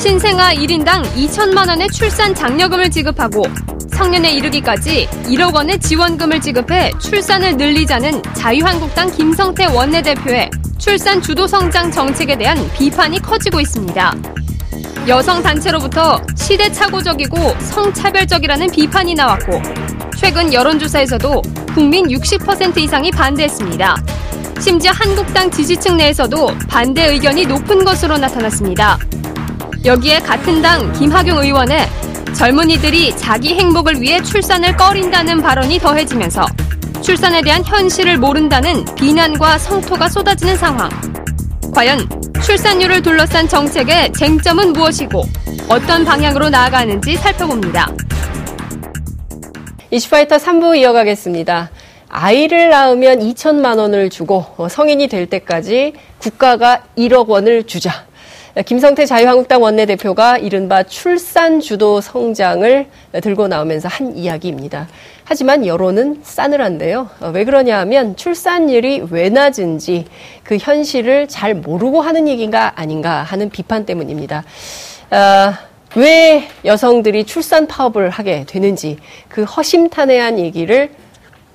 신생아 1인당 2천만 원의 출산 장려금을 지급하고 성년에 이르기까지 1억 원의 지원금을 지급해 출산을 늘리자는 자유한국당 김성태 원내대표의 출산 주도 성장 정책에 대한 비판이 커지고 있습니다. 여성 단체로부터 시대착오적이고 성차별적이라는 비판이 나왔고 최근 여론조사에서도 국민 60% 이상이 반대했습니다. 심지어 한국당 지지층 내에서도 반대 의견이 높은 것으로 나타났습니다. 여기에 같은 당 김학용 의원의 젊은이들이 자기 행복을 위해 출산을 꺼린다는 발언이 더해지면서 출산에 대한 현실을 모른다는 비난과 성토가 쏟아지는 상황. 과연 출산율을 둘러싼 정책의 쟁점은 무엇이고 어떤 방향으로 나아가는지 살펴봅니다. 이슈파이터 3부 이어가겠습니다. 아이를 낳으면 2천만 원을 주고 성인이 될 때까지 국가가 1억 원을 주자. 김성태 자유한국당 원내대표가 이른바 출산 주도 성장을 들고 나오면서 한 이야기입니다. 하지만 여론은 싸늘한데요. 왜 그러냐 하면 출산율이 왜 낮은지 그 현실을 잘 모르고 하는 얘기인가 아닌가 하는 비판 때문입니다. 아, 왜 여성들이 출산 파업을 하게 되는지 그 허심탄회한 얘기를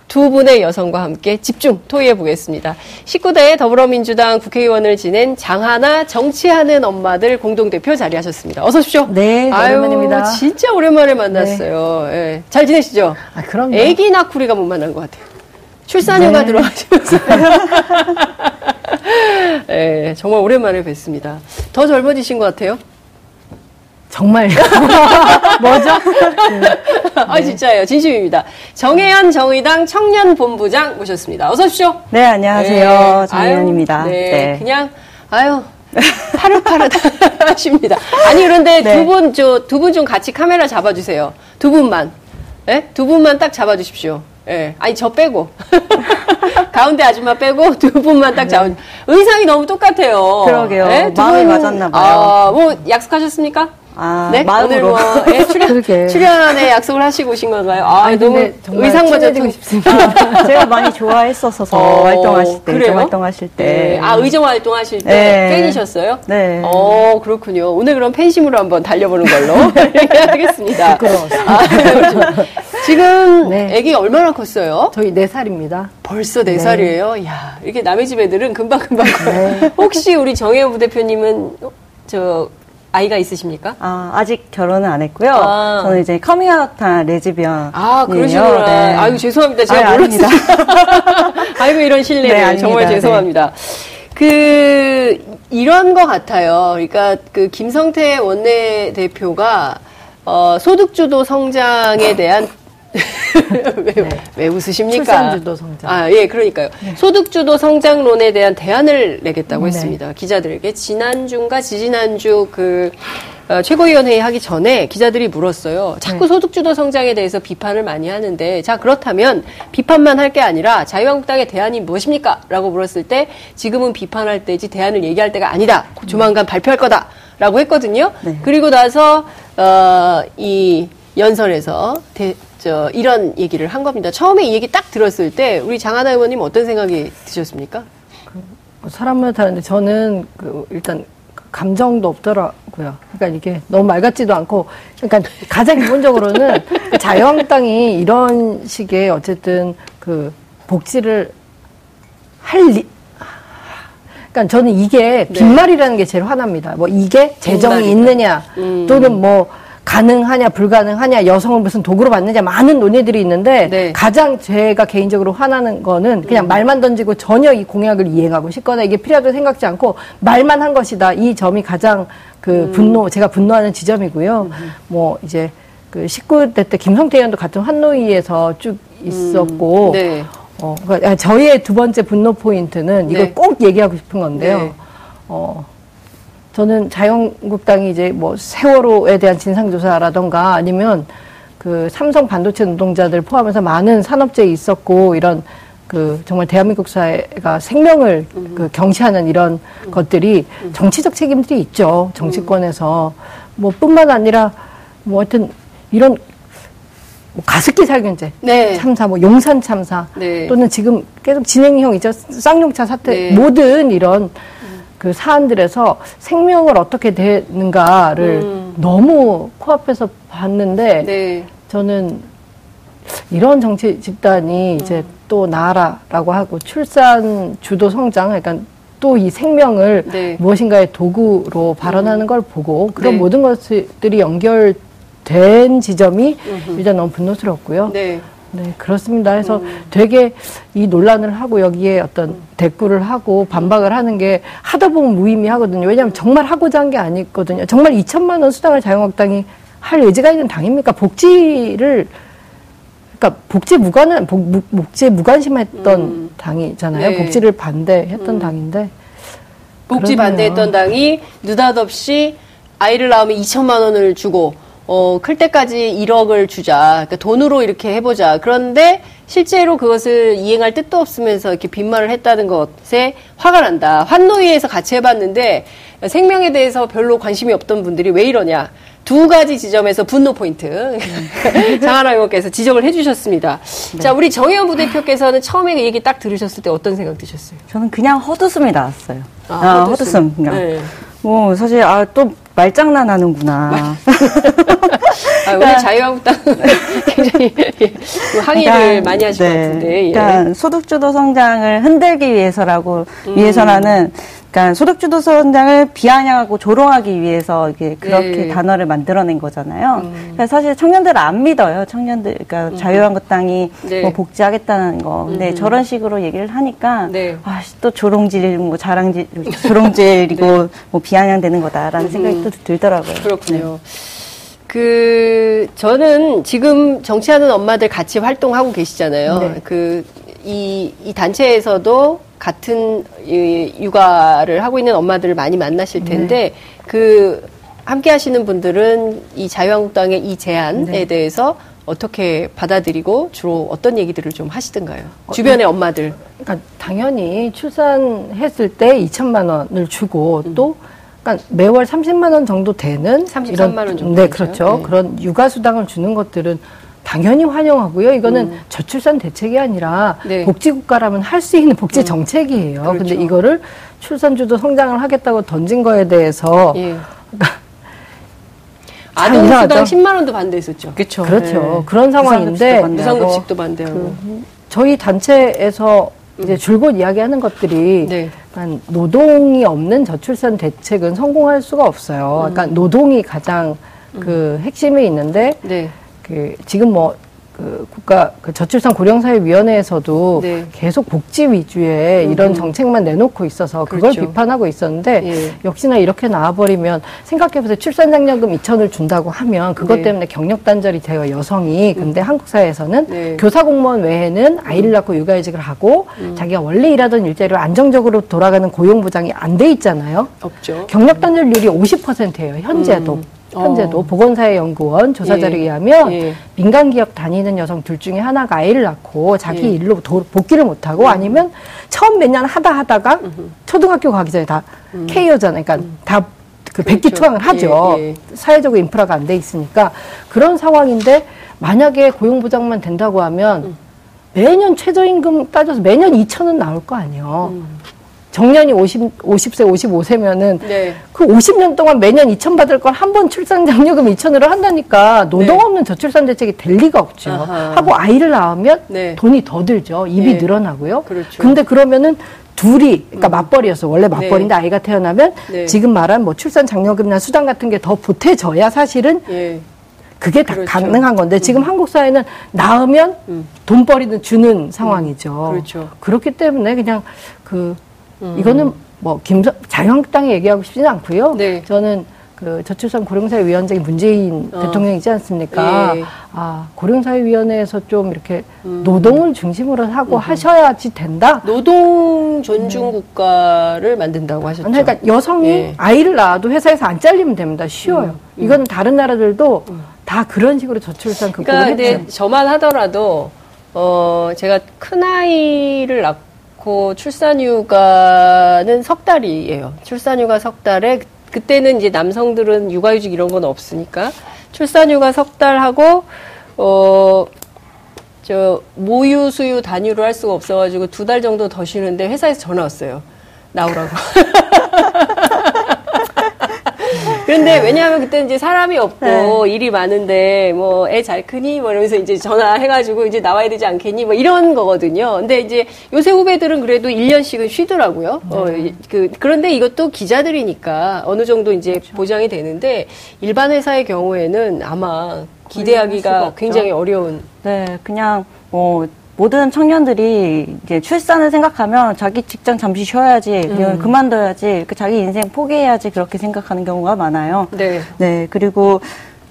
두 분의 여성과 함께 집중 토의해 보겠습니다. 19대 더불어민주당 국회의원을 지낸 장하나 정치하는 엄마들 공동대표 자리하셨습니다. 어서 오십시오. 네, 오랜만입니다. 진짜 오랜만에 만났어요. 네. 네. 잘 지내시죠? 아, 그럼요. 애기 낳고 우리가 못 만난 것 같아요. 출산휴가 네. 들어가시면서. 네, 정말 오랜만에 뵙습니다. 더 젊어지신 것 같아요. 정말 뭐죠? 네. 아 진짜예요, 진심입니다. 정혜연 정의당 청년 본부장 모셨습니다. 어서 오십시오. 네, 안녕하세요, 네. 정혜연입니다. 아유, 네, 네, 그냥 아유 파릇파릇하십니다. 아니 그런데 네. 두분 저 두 분 좀 같이 카메라 잡아주세요. 두 분만, 예? 두 분만 딱 잡아주십시오. 예, 아니 저 빼고 가운데 아줌마 빼고 두 분만 딱 잡아. 네. 의상이 너무 똑같아요. 그러게요. 예? 마음이 맞았나 봐요. 아, 뭐 약속하셨습니까? 아, 네? 마음으로. 오늘 뭐 예, 출연, 출연에 약속을 하시고 오신 건가요? 아, 아 너무 의상마저 좀 싶습니다. 제가 많이 좋아했었어서 어, 활동하실 때, 그래요? 활동하실 때. 네. 아, 의정 활동하실 때 네. 팬이셨어요? 네. 어, 그렇군요. 오늘 그럼 팬심으로 한번 달려보는 걸로 하겠습니다. 부끄러워서. 아, 그렇죠. 지금 네. 아기 얼마나 컸어요? 저희 4살입니다. 벌써 4살이에요? 네. 야 이렇게 남의 집 애들은 금방금방 커요. 네. 혹시 우리 정혜원 부대표님은 저 아이가 있으십니까? 아, 아직 결혼은 안 했고요. 아. 저는 이제 커밍아웃한 레즈비언. 아, 그러시구나. 네. 아유, 죄송합니다. 제가 아, 몰랐습니다. 아이고, 이런 실례를. 네, 정말 네. 죄송합니다. 그, 이런 것 같아요. 그러니까 그 김성태 원내대표가 어, 소득주도 성장에 대한 왜, 네. 왜 웃으십니까? 출산주도 성장. 아, 예, 그러니까요. 네. 소득주도 성장론에 대한 대안을 내겠다고 네. 했습니다. 기자들에게. 지난주인가 지지난주 그, 어, 최고위원회의 하기 전에 기자들이 물었어요. 자꾸 네. 소득주도 성장에 대해서 비판을 많이 하는데, 자, 그렇다면 비판만 할 게 아니라 자유한국당의 대안이 무엇입니까? 라고 물었을 때, 지금은 비판할 때지 대안을 얘기할 때가 아니다. 조만간 발표할 거다. 라고 했거든요. 네. 그리고 나서, 어, 이 연설에서 대, 저 이런 얘기를 한 겁니다. 처음에 이 얘기 딱 들었을 때 우리 장하나 의원님 어떤 생각이 드셨습니까? 그, 뭐 사람을 다는데 저는 그 일단 감정도 없더라고요. 그러니까 이게 너무 말 같지도 않고, 그러니까 가장 기본적으로는 그 자유한국당이 이런 식의 어쨌든 그 복지를 할 리, 그러니까 저는 이게 네. 빈말이라는 게 제일 화납니다. 뭐 이게 재정이 있느냐, 음. 또는 뭐 가능하냐 불가능하냐 여성을 무슨 도구로 받느냐 많은 논의들이 있는데 네. 가장 제가 개인적으로 화나는 거는 그냥 음. 말만 던지고 전혀 이 공약을 이행하고 싶거나 이게 필요하다고 생각지 않고 말만 한 것이다 이 점이 가장 그 음. 분노 제가 분노하는 지점이고요 음. 뭐 이제 그 19대 때 김성태 의원도 같은 환노위에서 쭉 있었고 음. 네. 어 그러니까 저희의 두 번째 분노 포인트는 이걸 네. 꼭 얘기하고 싶은 건데요 네. 어 저는 자유한국당이 이제 뭐 세월호에 대한 진상조사라던가 아니면 그 삼성 반도체 노동자들 포함해서 많은 산업재해 있었고 이런 그 정말 대한민국 사회가 생명을 음. 그 경시하는 이런 음. 것들이 음. 정치적 책임들이 있죠. 정치권에서 뭐 뿐만 아니라 뭐 하여튼 이런 뭐 가습기 살균제 네. 참사, 뭐 용산 참사 네. 또는 지금 계속 진행형 이죠 쌍용차 사태 네. 모든 이런 그 사안들에서 생명을 어떻게 되는가를 음. 너무 코앞에서 봤는데 네. 저는 이런 정치 집단이 이제 음. 또 나라라고 하고 출산 주도 성장 그러니까 또 이 생명을 네. 무엇인가의 도구로 발언하는 걸 보고 그런 네. 모든 것들이 연결된 지점이 일단 너무 분노스럽고요. 네. 네, 그렇습니다. 해서 음. 되게 이 논란을 하고 여기에 어떤 대꾸를 하고 반박을 하는 게 하다 보면 무의미하거든요. 왜냐하면 정말 하고자 한 게 아니거든요. 정말 2천만 원 수당을 자유한국당이 할 의지가 있는 당입니까? 복지를 그러니까 복지 무관한 복, 무- 복지에 무관심했던 음. 당이잖아요. 네. 복지를 반대했던 당인데 복지 그러네요. 반대했던 당이 느닷없이 아이를 낳으면 2천만 원을 주고 어, 클 때까지 1억을 주자. 그러니까 돈으로 이렇게 해보자. 그런데 실제로 그것을 이행할 뜻도 없으면서 이렇게 빈말을 했다는 것에 화가 난다. 환노위에서 같이 해봤는데 생명에 대해서 별로 관심이 없던 분들이 왜 이러냐. 두 가지 지점에서 분노 포인트 장하나 의원께서 지적을 해주셨습니다. 자, 우리 정의원 부대표께서는 처음에 그 얘기 딱 들으셨을 때 어떤 생각 드셨어요? 저는 그냥 헛웃음이 나왔어요. 아, 아, 헛웃음. 헛웃음. 그냥. 네. 뭐, 사실, 아, 또 말장난 하는구나. 아, 우리 자유한국당 굉장히 그 항의를 그러니까, 많이 하실 것 네. 같은데. 예. 그러니까 소득주도 성장을 흔들기 위해서라고 음. 위해서라는 그러니까 소득주도 성장을 비아냥하고 조롱하기 위해서 이게 그렇게 네. 음. 단어를 만들어낸 거잖아요. 그러니까 사실 청년들은 안 믿어요. 청년들 그러니까 자유한국당이 네. 뭐 복지하겠다는 거. 근데 저런 식으로 얘기를 하니까 네. 아, 또 조롱질 뭐 자랑질 조롱질이고 뭐 비아냥되는 거다라는 생각이 또 들더라고요. 네. 그렇군요. 그 저는 지금 정치하는 엄마들 같이 활동하고 계시잖아요. 네. 그 이 이 단체에서도 같은 이 육아를 하고 있는 엄마들을 많이 만나실 텐데 그 함께 하시는 분들은 이 자유한국당의 이 제안에 네. 대해서 어떻게 받아들이고 주로 어떤 얘기들을 좀 하시던가요? 주변의 엄마들. 그러니까 당연히 출산했을 때 2천만 원을 주고 또 그러니까 매월 30만 원 정도 되는 33만 원 정도 네, 되죠. 그렇죠. 네. 그런 육아 수당을 주는 것들은 당연히 환영하고요. 이거는 저출산 대책이 아니라 음. 네. 복지 국가라면 할 수 있는 복지 정책이에요. 그렇죠. 근데 이거를 출산주도 성장을 하겠다고 던진 거에 대해서 예. 참 아동 수당 이상하죠? 10만 원도 반대했었죠. 그렇죠. 그렇죠. 그런 상황인데 무상급식도 반대하고. 저희 단체에서 이제 줄곧 이야기하는 것들이 네. 약간 노동이 없는 저출산 대책은 성공할 수가 없어요. 그러니까 노동이 가장 그 핵심에 있는데 네. 그 지금 뭐 그 국가 그 저출산 고령사회위원회에서도 네. 계속 복지 위주의 이런 정책만 내놓고 있어서 그걸 그렇죠. 비판하고 있었는데 예. 역시나 이렇게 나와버리면 생각해보세요 출산장려금 2천을 준다고 하면 그것 네. 때문에 경력 단절이 돼요 여성이 근데 한국 사회에서는 네. 교사 공무원 외에는 아이를 낳고 육아휴직을 하고 자기가 원래 일하던 일자리로 안정적으로 돌아가는 고용 보장이 안 돼 있잖아요. 없죠. 경력 단절률이 50%예요. 현재도. 음. 현재도 어. 보건사회연구원 조사 예. 자료에 의하면 예. 민간 기업 다니는 여성 둘 중에 하나가 아이를 낳고 자기 예. 음. 일로 도- 복귀를 못하고 아니면 처음 몇 년 하다 하다가 초등학교 가기 전에 다 K여잖아요. 그러니까 다그 음. 그렇죠. 백기투항을 하죠. 예, 예. 사회적으로 인프라가 안 돼 있으니까 그런 상황인데 만약에 고용보장만 된다고 하면 음. 매년 최저임금 따져서 매년 2천 원 나올 거 아니에요. 음. 정년이 50, 50세, 55세면은 네. 그 50년 동안 매년 2천 받을 걸 한 번 출산 장려금 2천으로 한다니까 노동 네. 없는 저출산 대책이 될 리가 없죠. 아하. 하고 아이를 낳으면 네. 돈이 더 들죠. 입이 네. 늘어나고요. 그렇죠. 근데 그러면은 둘이 그러니까 맞벌이였어. 원래 맞벌이인데 아이가 태어나면 네. 지금 말한 뭐 출산 장려금이나 수당 같은 게 더 보태져야 사실은 예. 그게 다 그렇죠. 가능한 건데 지금 한국 사회는 낳으면 음. 돈벌이는 주는 상황이죠. 그렇죠. 그렇기 때문에 그냥 그 이거는 뭐 김서 자유한국당에 얘기하고 싶지는 않고요. 네. 저는 그 저출산 고령사회위원장이 문재인 어. 대통령이지 않습니까? 예. 아 고령사회위원회에서 좀 이렇게 노동을 중심으로 하고 하셔야지 된다. 노동 존중 국가를 만든다고 하셨죠. 그러니까 여성이 예. 아이를 낳아도 회사에서 안 잘리면 됩니다. 쉬워요. 이거는 다른 나라들도 다 그런 식으로 저출산 극복을 그러니까 했죠. 저만 하더라도 어 제가 큰 아이를 낳고 출산휴가는 석 달이에요. 출산휴가 석 달에 그- 그때는 이제 남성들은 육아휴직 이런 건 없으니까 출산휴가 석 달 하고 어. 저 모유 수유 단위로 할 수가 없어가지고 두 달 정도 더 쉬는데 회사에서 전화 왔어요. 나오라고. 그런데 왜냐하면 그때 이제 사람이 없고 일이 많은데 뭐 애 잘 크니 뭐 이러면서 이제 전화해가지고 이제 나와야 되지 않겠니 뭐 이런 거거든요. 근데 이제 요새 후배들은 그래도 1년씩은 쉬더라고요. 어, 그 그런데 이것도 기자들이니까 어느 정도 이제 보장이 되는데 일반 회사의 경우에는 아마 기대하기가 굉장히 어려운. 네, 그냥 뭐 모든 청년들이 이제 출산을 생각하면 자기 직장 잠시 쉬어야지, 그냥 그만둬야지, 그 자기 인생 포기해야지 그렇게 생각하는 경우가 많아요. 네. 네, 그리고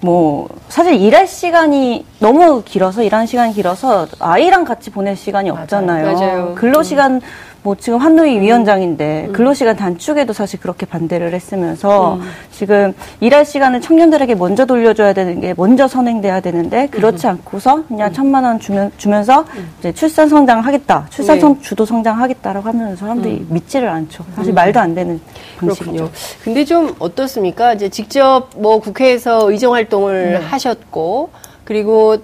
뭐 사실 일할 시간이 너무 길어서 일하는 시간이 길어서 아이랑 같이 보낼 시간이 없잖아요. 맞아요. 근로 시간 뭐 지금 한노위 위원장인데 근로 시간 단축에도 사실 그렇게 반대를 했으면서 지금 일할 시간을 청년들에게 먼저 돌려줘야 되는 게 먼저 선행돼야 되는데 그렇지 않고서 그냥 천만 원 주면 주면서 이제 출산 성장하겠다, 출산 네. 성 주도 성장하겠다라고 하면 사람들이 믿지를 않죠. 사실 말도 안 되는 방식이죠. 근데 좀 어떻습니까? 이제 직접 뭐 국회에서 의정 활동을 하셨고 그리고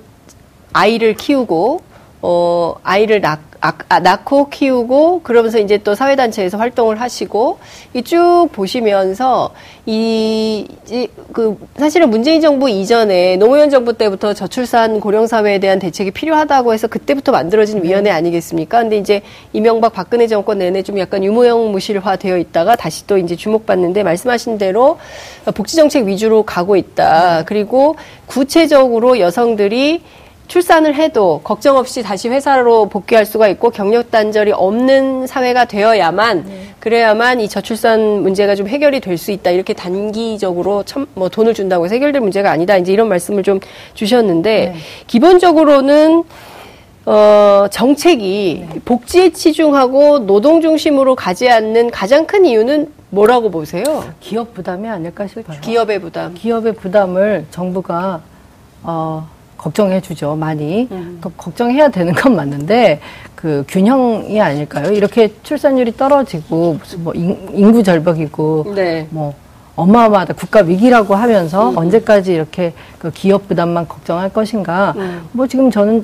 아이를 키우고 어 아이를 낳, 아, 아, 낳고 키우고 그러면서 이제 또 사회단체에서 활동을 하시고 이 쭉 보시면서 이, 이, 그, 사실은 문재인 정부 이전에 노무현 정부 때부터 저출산 고령사회에 대한 대책이 필요하다고 해서 그때부터 만들어진 위원회 아니겠습니까? 근데 이제 이명박 박근혜 정권 내내 좀 약간 유무형무실화 되어 있다가 다시 또 이제 주목받는데 말씀하신 대로 복지정책 위주로 가고 있다. 그리고 구체적으로 여성들이 출산을 해도 걱정 없이 다시 회사로 복귀할 수가 있고 경력 단절이 없는 사회가 되어야만 그래야만 이 저출산 문제가 좀 해결이 될 수 있다 이렇게 단기적으로 참 뭐 돈을 준다고 해서 해결될 문제가 아니다 이제 이런 말씀을 좀 주셨는데 기본적으로는 어, 정책이 복지에 치중하고 노동 중심으로 가지 않는 가장 큰 이유는 뭐라고 보세요? 기업 부담이 아닐까 싶어요. 기업의 부담. 기업의 부담을 정부가 어, 걱정해 주죠 많이 그 걱정해야 되는 건 맞는데 그 균형이 아닐까요? 이렇게 출산율이 떨어지고 무슨 뭐 인- 인구 절벽이고 네. 뭐 어마어마하다 국가 위기라고 하면서 언제까지 이렇게 그 기업 부담만 걱정할 것인가? 뭐 지금 저는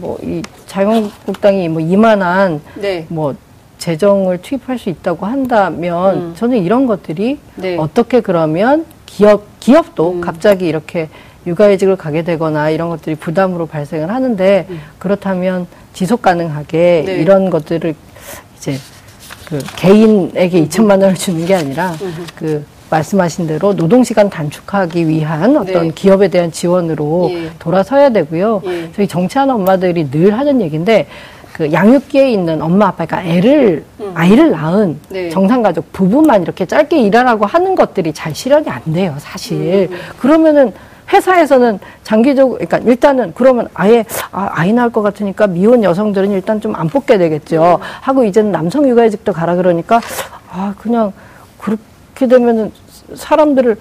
뭐 이 자유한국당이 뭐 이만한 네. 뭐 재정을 투입할 수 있다고 한다면 저는 이런 것들이 네. 어떻게 그러면 기업 기업도 갑자기 이렇게 육아휴직을 가게 되거나 이런 것들이 부담으로 발생을 하는데 그렇다면 지속 가능하게 네. 이런 것들을 이제 그 개인에게 2천만 원을 주는 게 아니라 그 말씀하신 대로 노동 시간 단축하기 위한 어떤 네. 기업에 대한 지원으로 예. 돌아서야 되고요. 예. 저희 정치하는 엄마들이 늘 하는 얘기인데 그 양육기에 있는 엄마 아빠, 그러니까 애를 아이를 낳은 음. 네. 정상가족 부부만 이렇게 짧게 일하라고 하는 것들이 잘 실현이 안 돼요, 사실. 음. 그러면은 회사에서는 장기적으로, 그러니까 일단은 그러면 아예 아, 아이 낳을 것 같으니까 미혼 여성들은 일단 좀 안 뽑게 되겠죠. 하고 이제는 남성 육아휴직도 가라 그러니까 아 그냥 그렇게 되면은 사람들을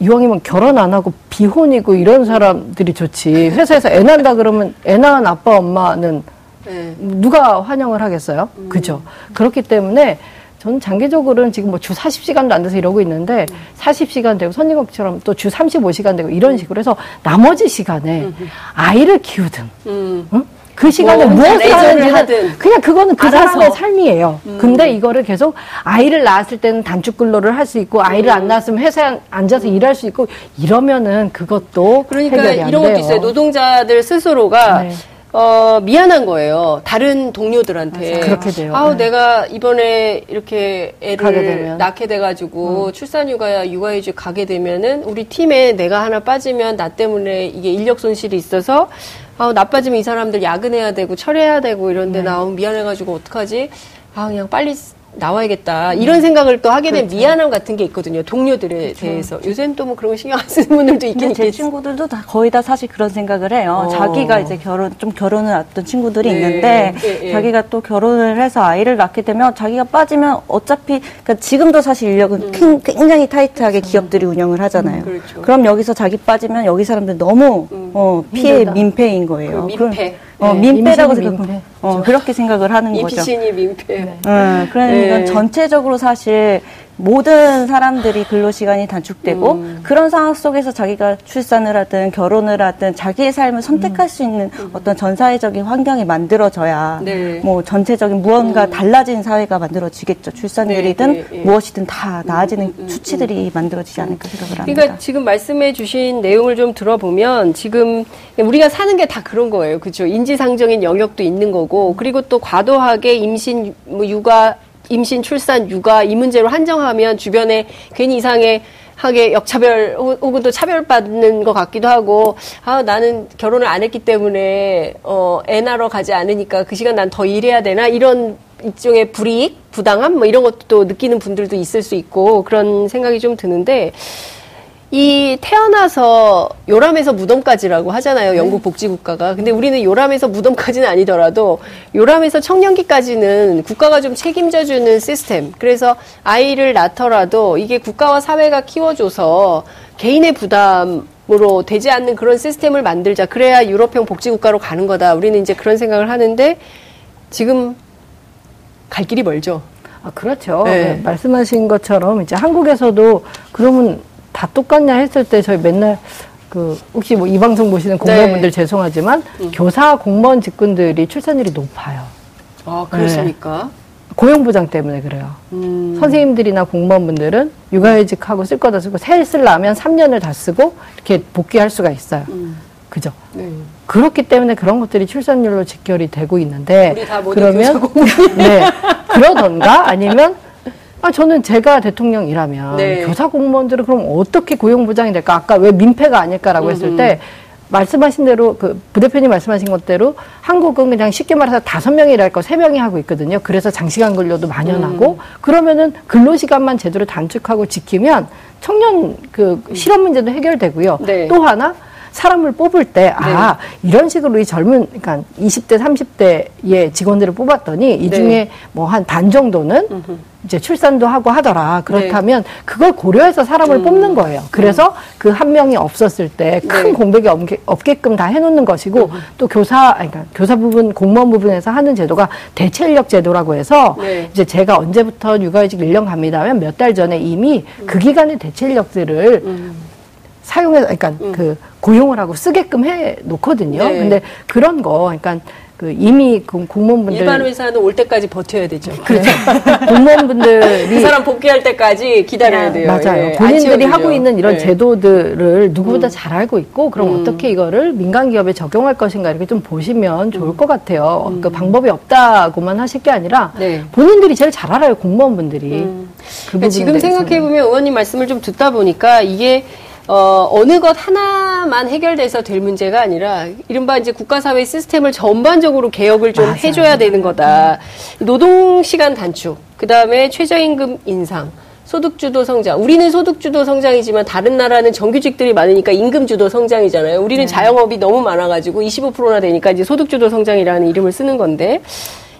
이왕이면 결혼 안 하고 비혼이고 이런 사람들이 좋지. 회사에서 애 낳는다 그러면 애 낳은 아빠 엄마는 네. 누가 환영을 하겠어요? 그죠? 그렇기 때문에 저는 장기적으로는 지금 뭐 주 40시간도 안 돼서 이러고 있는데 40시간 되고 선진국처럼 또 주 35시간 되고 이런 식으로 해서 나머지 시간에 아이를 키우든 음. 응? 그 시간에 뭐 무엇을 하는지는 하든. 그냥 그거는 그 알아서. 음. 사람의 삶이에요. 근데 이거를 계속 아이를 낳았을 때는 단축 근로를 할 수 있고 아이를 음. 안 낳았으면 회사에 앉아서 일할 수 있고 이러면은 그것도 그러니까 이런 돼요. 것도 있어요. 노동자들 스스로가 네. 어, 미안한 거예요. 다른 동료들한테. 그렇게 돼요. 아우, 네. 내가 이번에 이렇게 애를. 음. 낳게 돼가지고 출산휴가, 육아휴직 가게 되면은 우리 팀에 내가 하나 빠지면 나 때문에 이게 인력 손실이 있어서 아우, 나 빠지면 이 사람들 야근해야 되고 철회해야 되고 이런데 네. 나 아우, 미안해가지고 어떡하지? 아, 그냥 빨리 나와야겠다. 이런 생각을 또 하게 된 그렇죠. 미안함 같은 게 있거든요. 동료들에 대해서. 요새는 또 뭐 그런 거 신경 안 쓰는 분들도 있긴 제 있겠지. 친구들도 다 거의 다 사실 그런 생각을 해요. 어. 자기가 이제 결혼 좀 결혼을 앞둔 친구들이 네. 있는데 예, 예. 자기가 또 결혼을 해서 아이를 낳게 되면 자기가 빠지면 어차피 그러니까 지금도 사실 인력은 킹- 굉장히 타이트하게 기업들이 운영을 하잖아요. 음. 그렇죠. 럼 여기서 자기 빠지면 여기 사람들 너무 어, 피해. 민폐인 거예요. 그 민폐. 그럼- 어, 네, 민폐라고 생각. 민폐. 어, 그렇게 생각을 하는 거죠. 임신이 민폐. 어, 그러니까 네. 전체적으로 사실 모든 사람들이 근로시간이 단축되고 음. 그런 상황 속에서 자기가 출산을 하든 결혼을 하든 자기의 삶을 선택할 음. 수 있는 음. 어떤 전 사회적인 환경이 만들어져야 네. 뭐 전체적인 무언가 음. 달라진 사회가 만들어지겠죠. 출산율이든 네, 네, 네. 무엇이든 다 나아지는 음, 수치들이 만들어지지 않을까 생각을 합니다. 그러니까 지금 말씀해 주신 내용을 좀 들어보면 지금 우리가 사는 게 다 그런 거예요. 그렇죠. 인지상정인 영역도 있는 거고 그리고 또 과도하게 임신, 뭐 육아 임신, 출산, 육아 이 문제로 한정하면 주변에 괜히 이상해 하게 역차별 혹은 또 차별받는 것 같기도 하고 아 나는 결혼을 안 했기 때문에 어애 낳으러 가지 않으니까 그 시간 난 더 일해야 되나? 이런 일종의 불이익? 부당함? 뭐 이런 것도 느끼는 분들도 있을 수 있고 그런 생각이 좀 드는데 이 태어나서 요람에서 무덤까지라고 하잖아요. 네. 영국 복지국가가. 근데 우리는 요람에서 무덤까지는 아니더라도 요람에서 청년기까지는 국가가 좀 책임져주는 시스템. 그래서 아이를 낳더라도 이게 국가와 사회가 키워줘서 개인의 부담 으로 되지 않는 그런 시스템을 만들자. 그래야 유럽형 복지국가로 가는 거다. 우리는 이제 그런 생각을 하는데 지금 갈 길이 멀죠. 아, 그렇죠. 네. 말씀하신 것처럼 이제 한국에서도 그러면 다 똑같냐 했을 때 저희 맨날 그 혹시 뭐 이 방송 보시는 공무원분들 네. 죄송하지만 음. 교사 공무원 직군들이 출산율이 높아요. 아 그렇습니까? 네. 고용보장 때문에 그래요. 음. 선생님들이나 공무원분들은 육아휴직하고 쓸 거다 쓰고 새 쓰려면 3년을 다 쓰고 이렇게 복귀할 수가 있어요. 음. 그죠? 네. 그렇기 때문에 그런 것들이 출산율로 직결이 되고 있는데 그러면 네 그러던가 아니면 아, 저는 제가 대통령이라면 네. 교사 공무원들은 그럼 어떻게 고용 보장이 될까? 아까 왜 민폐가 아닐까라고. 했을 때 말씀하신 대로 그 부대표님 말씀하신 것대로 한국은 그냥 쉽게 말해서 다섯 명이 일할 거 세 명이 하고 있거든요. 그래서 장시간 근로도 만연하고 음. 그러면은 근로 시간만 제대로 단축하고 지키면 청년 그 실업 문제도 해결되고요. 네. 또 하나 사람을 뽑을 때, 아, 네. 이런 식으로 이 젊은, 그러니까 20대, 30대의 직원들을 뽑았더니 이 네. 중에 네. 뭐 뭐한 반 정도는 음흠. 이제 출산도 하고 하더라. 그렇다면 네. 그걸 고려해서 사람을 음. 뽑는 거예요. 그래서 음. 그한 명이 없었을 때큰 네. 공백이 없게, 끔다 해놓는 것이고 음. 또 교사, 그러니까 교사 부분, 공무원 부분에서 하는 제도가 대체 인력 제도라고 해서 네. 이제 제가 언제부터 육아휴직 1년 갑니다 하면 몇 달 전에 이미 음. 그 기간의 대체 인력들을 음. 사용해서, 그러니까 음. 그 고용을 하고 쓰게끔 해 놓거든요. 네. 근데 그런 거, 그러니까 그 이미 공무원분들 일반 회사는 올 때까지 버텨야 되죠. 그렇죠. 공무원분들이 그 사람 복귀할 때까지 기다려야 네. 돼요. 맞아요. 예. 본인들이 하고 있는 이런 네. 제도들을 누구보다 음. 잘 알고 있고 그럼 음. 어떻게 이거를 민간 기업에 적용할 것인가 이렇게 좀 보시면 좋을 음. 것 같아요. 음. 그 방법이 없다고만 하실 게 아니라 네. 본인들이 제일 잘 알아요. 공무원분들이. 음. 그 그러니까 지금 생각해 보면 의원님 말씀을 좀 듣다 보니까 이게 어, 어느 것 하나만 해결돼서 될 문제가 아니라 이른바 이제 국가사회 시스템을 전반적으로 개혁을 좀 맞아요. 해줘야 되는 거다. 노동 시간 단축, 그 다음에 최저임금 인상, 소득주도 성장. 우리는 소득주도 성장이지만 다른 나라는 정규직들이 많으니까 임금주도 성장이잖아요. 우리는 네. 자영업이 너무 많아가지고 25%나 되니까 이제 소득주도 성장이라는 이름을 쓰는 건데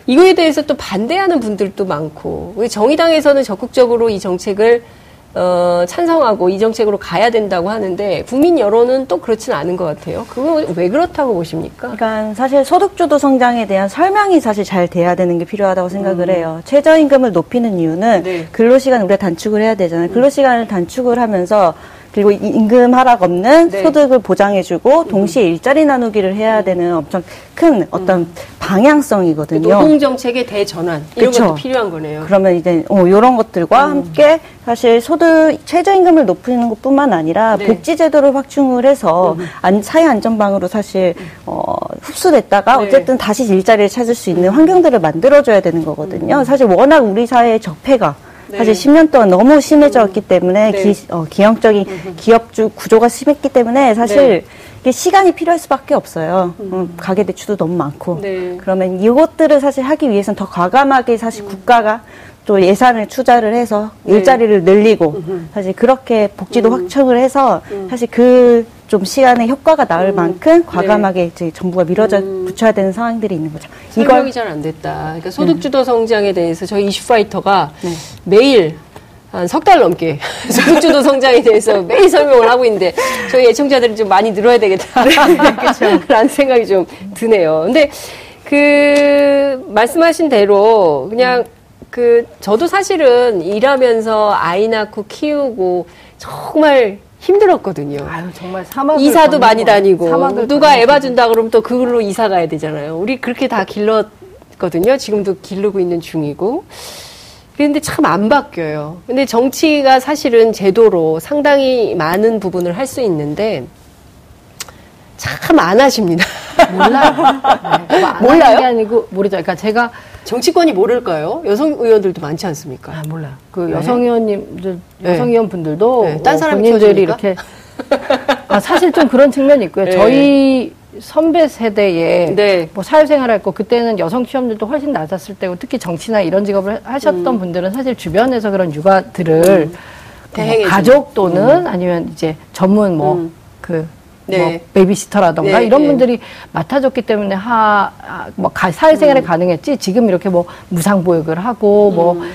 이거에 대해서 또 반대하는 분들도 많고 정의당에서는 적극적으로 이 정책을 어, 찬성하고 이 정책으로 가야 된다고 하는데 국민 여론은 또 그렇지는 않은 것 같아요. 그거 왜 그렇다고 보십니까? 그러니까 사실 소득주도 성장에 대한 설명이 사실 잘 돼야 되는 게 필요하다고 생각을 음. 해요. 최저임금을 높이는 이유는 네. 근로시간 우리가 단축을 해야 되잖아요. 근로시간을 단축을 하면서 그리고 임금 하락 없는 네. 소득을 보장해주고 음. 동시에 일자리 나누기를 해야 음. 되는 엄청 큰 어떤 음. 방향성이거든요. 노동 정책의 대전환 이런 그쵸? 것도 필요한 거네요. 그러면 이제 어, 이런 것들과 음. 함께 사실 소득 최저임금을 높이는 것뿐만 아니라 네. 복지 제도를 확충을 해서 음. 안, 사회 안전망으로 사실 어, 흡수됐다가 네. 어쨌든 다시 일자리를 찾을 수 있는 환경들을 만들어줘야 되는 거거든요. 사실 워낙 우리 사회의 적폐가 네. 사실 10년 동안 너무 심해졌기 음. 때문에 네. 기, 어, 기형적인 기업주 구조가 심했기 때문에 사실 네. 이게 시간이 필요할 수밖에 없어요. 음. 음, 가계 대출도 너무 많고 네. 그러면 이것들을 사실 하기 위해서는 더 과감하게 사실 음. 국가가 또 예산을 투자를 해서 네. 일자리를 늘리고 사실 그렇게 복지도 음. 확충을 해서 음. 사실 그 좀 시간의 효과가 나을 음. 만큼 네. 과감하게 네. 이제 정부가 밀어져 음. 붙여야 되는 상황들이 있는 거죠. 설명이 잘 안 됐다. 그러니까 소득주도 성장에 대해서 저희 이슈파이터가 네. 매일 한 석 달 넘게 소득주도 성장에 대해서 매일 설명을 하고 있는데 저희 애청자들이 좀 많이 늘어야 되겠다. 네. 라는 생각이 좀 드네요. 근데 그 말씀하신 대로 그냥 그 저도 사실은 일하면서 아이 낳고 키우고 정말 힘들었거든요. 아유 정말 사막 이사도 많이 다니고 누가 애 봐 준다 그러면 또 그걸로 이사 가야 되잖아요. 우리 그렇게 다 길렀거든요. 지금도 기르고 있는 중이고. 그런데 참 안 바뀌어요. 근데 정치가 사실은 제도로 상당히 많은 부분을 할 수 있는데 참 안 하십니다. 몰라요. 네, 뭐 몰라요? 게 아니고 모르죠. 그러니까 제가 정치권이 모를까요? 여성 의원들도 많지 않습니까? 아, 몰라요. 그 네. 여성 의원님들, 네. 여성 의원 분들도 네. 딴 사람이 본인들이 이렇게 아, 사실 좀 그런 측면이 있고요. 네. 저희 선배 세대에 네. 뭐 사회생활을 했고 그때는 여성 취업률도 훨씬 낮았을 때고 특히 정치나 이런 직업을 하셨던 음. 분들은 사실 주변에서 그런 육아들을 음. 뭐 가족 또는 음. 아니면 이제 전문 뭐그 음. 네. 뭐 베이비시터라던가 네, 이런 네. 분들이 맡아줬기 때문에 하뭐 사회생활에 음. 가능했지 지금 이렇게 뭐 무상보육을 하고 뭐 음.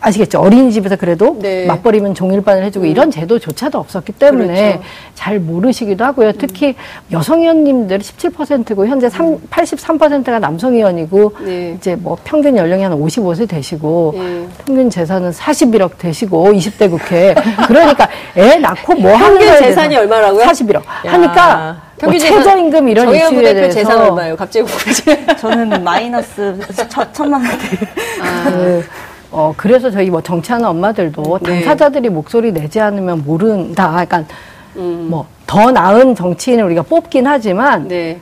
아시겠죠? 어린이집에서 그래도 네. 맞벌이면 종일반을 해주고 음. 이런 제도조차도 없었기 때문에 그렇죠. 잘 모르시기도 하고요. 특히 음. 여성 의원님들 17%고 현재 3, 83%가 음. 남성 의원이고 네. 이제 뭐 평균 연령이 한 55세 되시고 네. 평균 재산은 41억 되시고 20대 국회 그러니까 애 낳고 뭐 하는 평균 재산이 얼마라고요? 41억 야. 하니까 뭐 최저임금 이런 이슈에 대해서 재산 얼마예요? 갑자기 저는 마이너스 천만 원. 아. 그 어, 그래서 저희 뭐 정치하는 엄마들도 네. 당사자들이 목소리 내지 않으면 모른다. 그러니까 음. 뭐더 나은 정치인을 우리가 뽑긴 하지만 네.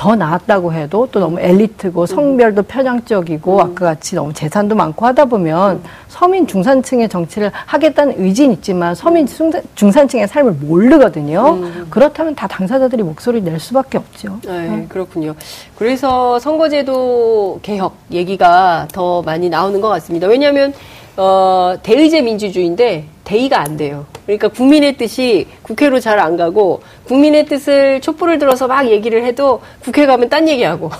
더 나았다고 해도 또 너무 엘리트고 성별도 편향적이고 음. 아까 같이 너무 재산도 많고 하다 보면 음. 서민 중산층의 정치를 하겠다는 의지는 있지만 서민 중산층의 삶을 모르거든요. 음. 그렇다면 다 당사자들이 목소리 낼 수밖에 없죠. 네, 네. 그렇군요. 그래서 선거제도 개혁 얘기가 더 많이 나오는 것 같습니다. 왜냐하면 어, 대의제 민주주의인데 대의가 안 돼요. 그러니까 국민의 뜻이 국회로 잘 안 가고 국민의 뜻을 촛불을 들어서 막 얘기를 해도 국회 가면 딴 얘기하고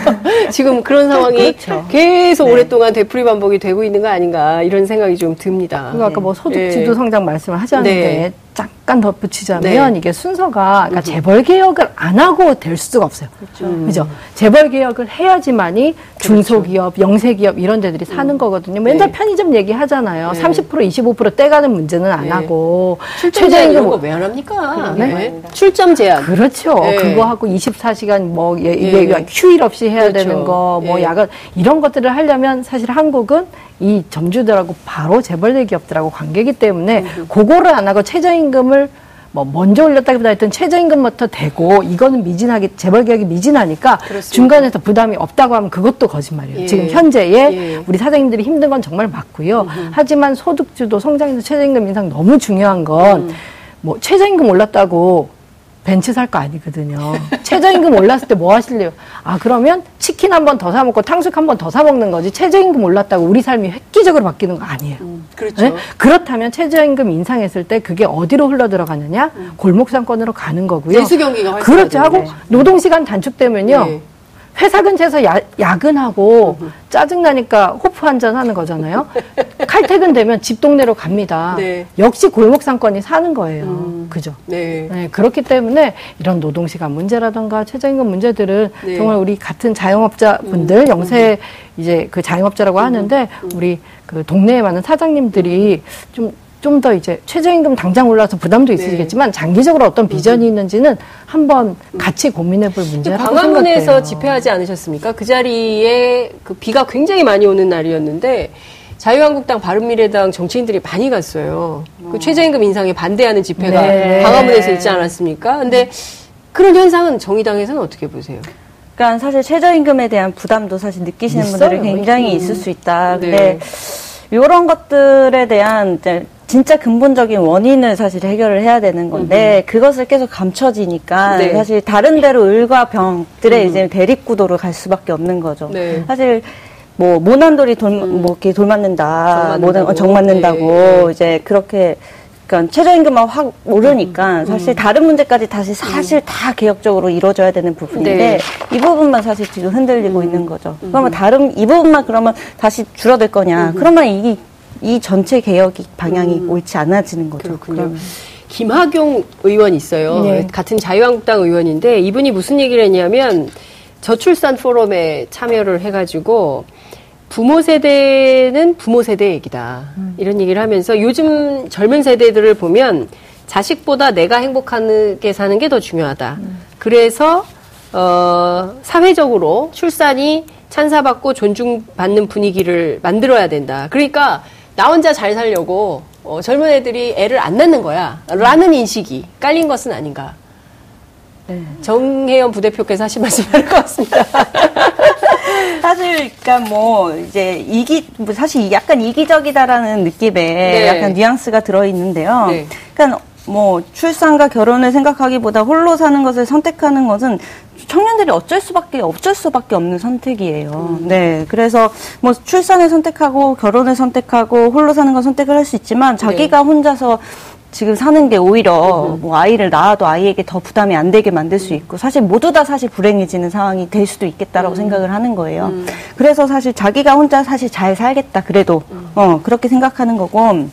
지금 그런 상황이 그렇죠. 계속 네. 오랫동안 되풀이 반복이 되고 있는 거 아닌가 이런 생각이 좀 듭니다. 그러니까 아까 뭐 소득 지도 네. 성장 말씀을 하셨는데 네. 잠깐 덧붙이자면 네. 이게 순서가 그러니까 재벌 개혁을 안 하고 될 수가 없어요. 그렇죠. 음. 그죠? 재벌 개혁을 해야지만이 그렇죠. 중소기업, 영세기업 이런 데들이 사는 음. 거거든요. 맨날 네. 편의점 얘기하잖아요. 네. 30% 25% 떼가는 문제는 안 네. 하고 최저임금 왜안 합니까? 네? 출점 제한. 그렇죠. 네. 그거 하고 24시간 뭐 예, 예, 휴일 없이 해야 그렇죠. 되는 거, 뭐 야간 이런 것들을 하려면 사실 한국은 이 점주들하고 바로 재벌 기업들하고 관계이기 때문에 음. 그거를 안 하고 최저임금을 뭐 먼저 올렸다기보다 하여튼 최저임금부터 되고 이거는 미진하게 재벌 계약이 미진하니까 그렇습니다. 중간에서 부담이 없다고 하면 그것도 거짓말이에요. 예. 지금 현재의 예. 우리 사장님들이 힘든 건 정말 맞고요. 음흠. 하지만 소득주도 성장에서 최저임금 인상 너무 중요한 건뭐 음. 최저임금 올랐다고 벤츠 살 거 아니거든요. 최저임금 올랐을 때 뭐 하실래요? 아, 그러면 치킨 한 번 더 사먹고 탕수육 한 번 더 사먹는 거지. 최저임금 올랐다고 우리 삶이 획기적으로 바뀌는 거 아니에요. 음, 그렇죠. 네? 그렇다면 최저임금 인상했을 때 그게 어디로 흘러 들어가느냐? 음. 골목상권으로 가는 거고요. 내수 경기가 그렇죠. 하고 노동시간 단축되면요. 네. 회사 근처에서 야, 야근하고 짜증나니까 호프 한잔 하는 거잖아요. 칼퇴근 되면 집 동네로 갑니다. 네. 역시 골목 상권이 사는 거예요. 음. 그죠? 네. 네. 그렇기 때문에 이런 노동 시간 문제라던가 최저임금 문제들은 네. 정말 우리 같은 자영업자분들, 음. 영세 음. 이제 그 자영업자라고 음. 하는데 우리 그 동네에 많은 사장님들이 좀 좀 더 이제 최저임금 당장 올라서 부담도 네. 있으시겠지만 네. 장기적으로 어떤 비전이 있는지는 한번 같이 고민해볼 문제라고 광화문에서 생각돼요. 집회하지 않으셨습니까? 그 자리에 그 비가 굉장히 많이 오는 날이었는데 자유한국당, 바른미래당 정치인들이 많이 갔어요. 그 어. 최저임금 인상에 반대하는 집회가 네. 광화문에서 있지 않았습니까? 근데 그런 현상은 정의당에서는 어떻게 보세요? 그러니까 사실 최저임금에 대한 부담도 사실 느끼시는 있어요. 분들이 굉장히 음. 있을 수 있다. 근데 네. 이런 것들에 대한 이제 진짜 근본적인 원인을 사실 해결을 해야 되는 건데 음. 그것을 계속 감춰지니까 네. 사실 다른 데로 을과 병들의 음. 이제 대립 구도로 갈 수밖에 없는 거죠. 네. 사실 뭐 모난돌이 돌, 음. 뭐 이렇게 돌 맞는다, 모난 어, 정 맞는다고 네. 이제 그렇게 그러니까 최저임금만 확 오르니까 음. 사실 다른 문제까지 다시 사실 음. 다 개혁적으로 이루어져야 되는 부분인데 네. 이 부분만 사실 지금 흔들리고 음. 있는 거죠. 그러면 다른 이 부분만 그러면 다시 줄어들 거냐? 그러면 이 이 전체 개혁이 방향이 음. 옳지 않아지는 거죠. 그렇군요. 그러면. 김학용 의원 있어요. 네. 같은 자유한국당 의원인데 이분이 무슨 얘기를 했냐면 저출산 포럼에 참여를 해가지고 부모 세대는 부모 세대 얘기다. 이런 얘기를 하면서 요즘 젊은 세대들을 보면 자식보다 내가 행복하게 사는 게 더 중요하다. 그래서 어, 사회적으로 출산이 찬사받고 존중받는 분위기를 만들어야 된다. 그러니까 나 혼자 잘 살려고 어, 젊은 애들이 애를 안 낳는 거야. 라는 인식이 깔린 것은 아닌가. 정혜연 부대표께서 하신 말씀 할것 같습니다. 사실 그러니까 뭐 이제 이기 뭐 사실 약간 이기적이다라는 느낌에 네. 약간 뉘앙스가 들어 있는데요. 네. 그러니까 뭐 출산과 결혼을 생각하기보다 홀로 사는 것을 선택하는 것은 청년들이 어쩔 수밖에 어쩔 수밖에 없는 선택이에요. 네, 그래서 뭐 출산을 선택하고 결혼을 선택하고 홀로 사는 건 선택을 할 수 있지만 자기가 혼자서 지금 사는 게 오히려 뭐 아이를 낳아도 아이에게 더 부담이 안 되게 만들 수 있고 사실 모두 다 사실 불행해지는 상황이 될 수도 있겠다라고 생각을 하는 거예요. 그래서 사실 자기가 혼자 사실 잘 살겠다 그래도 어 그렇게 생각하는 거고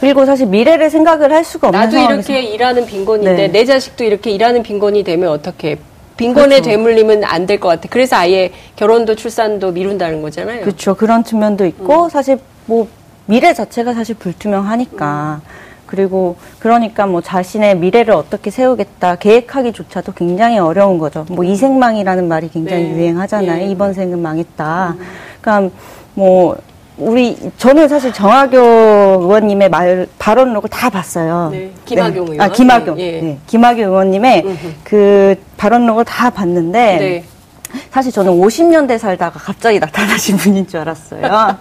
그리고 사실 미래를 생각을 할 수가 없는 나도 상황에서 이렇게 일하는 빈곤인데 네. 내 자식도 이렇게 일하는 빈곤이 되면 어떻게 빈곤에 그렇죠. 되물리면 안 될 것 같아. 그래서 아예 결혼도 출산도 미룬다는 거잖아요. 그렇죠. 그런 측면도 있고 사실 뭐 미래 자체가 사실 불투명하니까 그리고 그러니까 뭐 자신의 미래를 어떻게 세우겠다 계획하기조차도 굉장히 어려운 거죠. 뭐 이생망이라는 말이 굉장히 네. 유행하잖아요. 예. 이번 생은 망했다. 그러니까 뭐 우리 저는 사실 정학용 의원님의 말 발언록을 다 봤어요. 네. 김학용 의원. 아 김학용. 예. 네. 김학용 의원님의 그 발언록을 다 봤는데 네. 사실 저는 50년대 살다가 갑자기 나타나신 분인 줄 알았어요.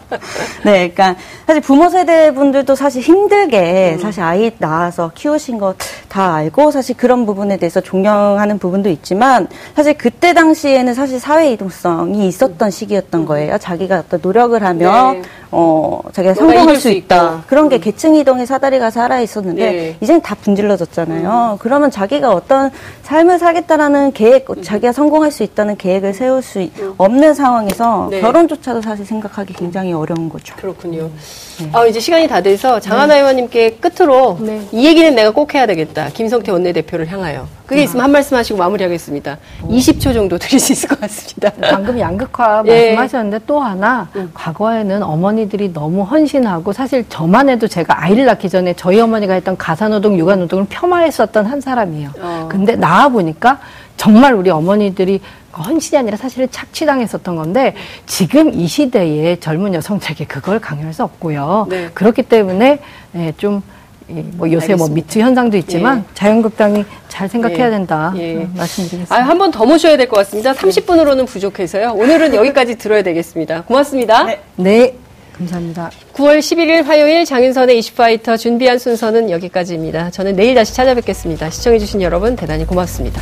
네, 그러니까 사실 부모 세대 분들도 사실 힘들게 사실 아이 낳아서 키우신 거다 알고 사실 그런 부분에 대해서 존경하는 부분도 있지만 사실 그때 당시에는 사실 사회 이동성이 있었던 시기였던 거예요. 자기가 어떤 노력을 하면 네. 어 자기가 성공할 수수 있다. 있다. 그런 게 계층 이동의 사다리가 살아 있었는데 네. 이제는 다 분질러졌잖아요. 그러면 자기가 어떤 삶을 살겠다라는 계획, 자기가 성공할 수 있다는 계획을 세울 수 있- 없는 상황에서 네. 결혼조차도 사실 생각하기 굉장히 어려운 거죠. 그렇군요. 아, 이제 시간이 다 돼서 장하나 의원님께 끝으로 네. 이 얘기는 내가 꼭 해야 되겠다. 김성태 원내대표를 향하여. 그게 있으면 한 말씀 하시고 마무리하겠습니다. 20초 정도 드릴 수 있을 것 같습니다. 방금 양극화 예. 말씀하셨는데 또 하나 과거에는 어머니들이 너무 헌신하고 사실 저만 해도 제가 아이를 낳기 전에 저희 어머니가 했던 가사노동, 육아노동을 폄하했었던 한 사람이에요. 어. 근데 나와 보니까 정말 우리 어머니들이 헌신이 아니라 사실은 착취당했었던 건데 지금 이 시대의 젊은 여성들에게 그걸 강요할 수 없고요. 네. 그렇기 때문에 예, 좀 예, 뭐 요새 뭐 알겠습니다. 미투 현상도 있지만 예. 자유한국당이 잘 생각해야 예. 된다 예. 어, 말씀드리겠습니다. 아, 한 번 더 모셔야 될 것 같습니다. 30분으로는 부족해서요. 오늘은 여기까지 들어야 되겠습니다. 고맙습니다. 네. 네, 감사합니다. 9월 11일 화요일 장윤선의 이슈파이터 준비한 순서는 여기까지입니다. 저는 내일 다시 찾아뵙겠습니다. 시청해주신 여러분 대단히 고맙습니다.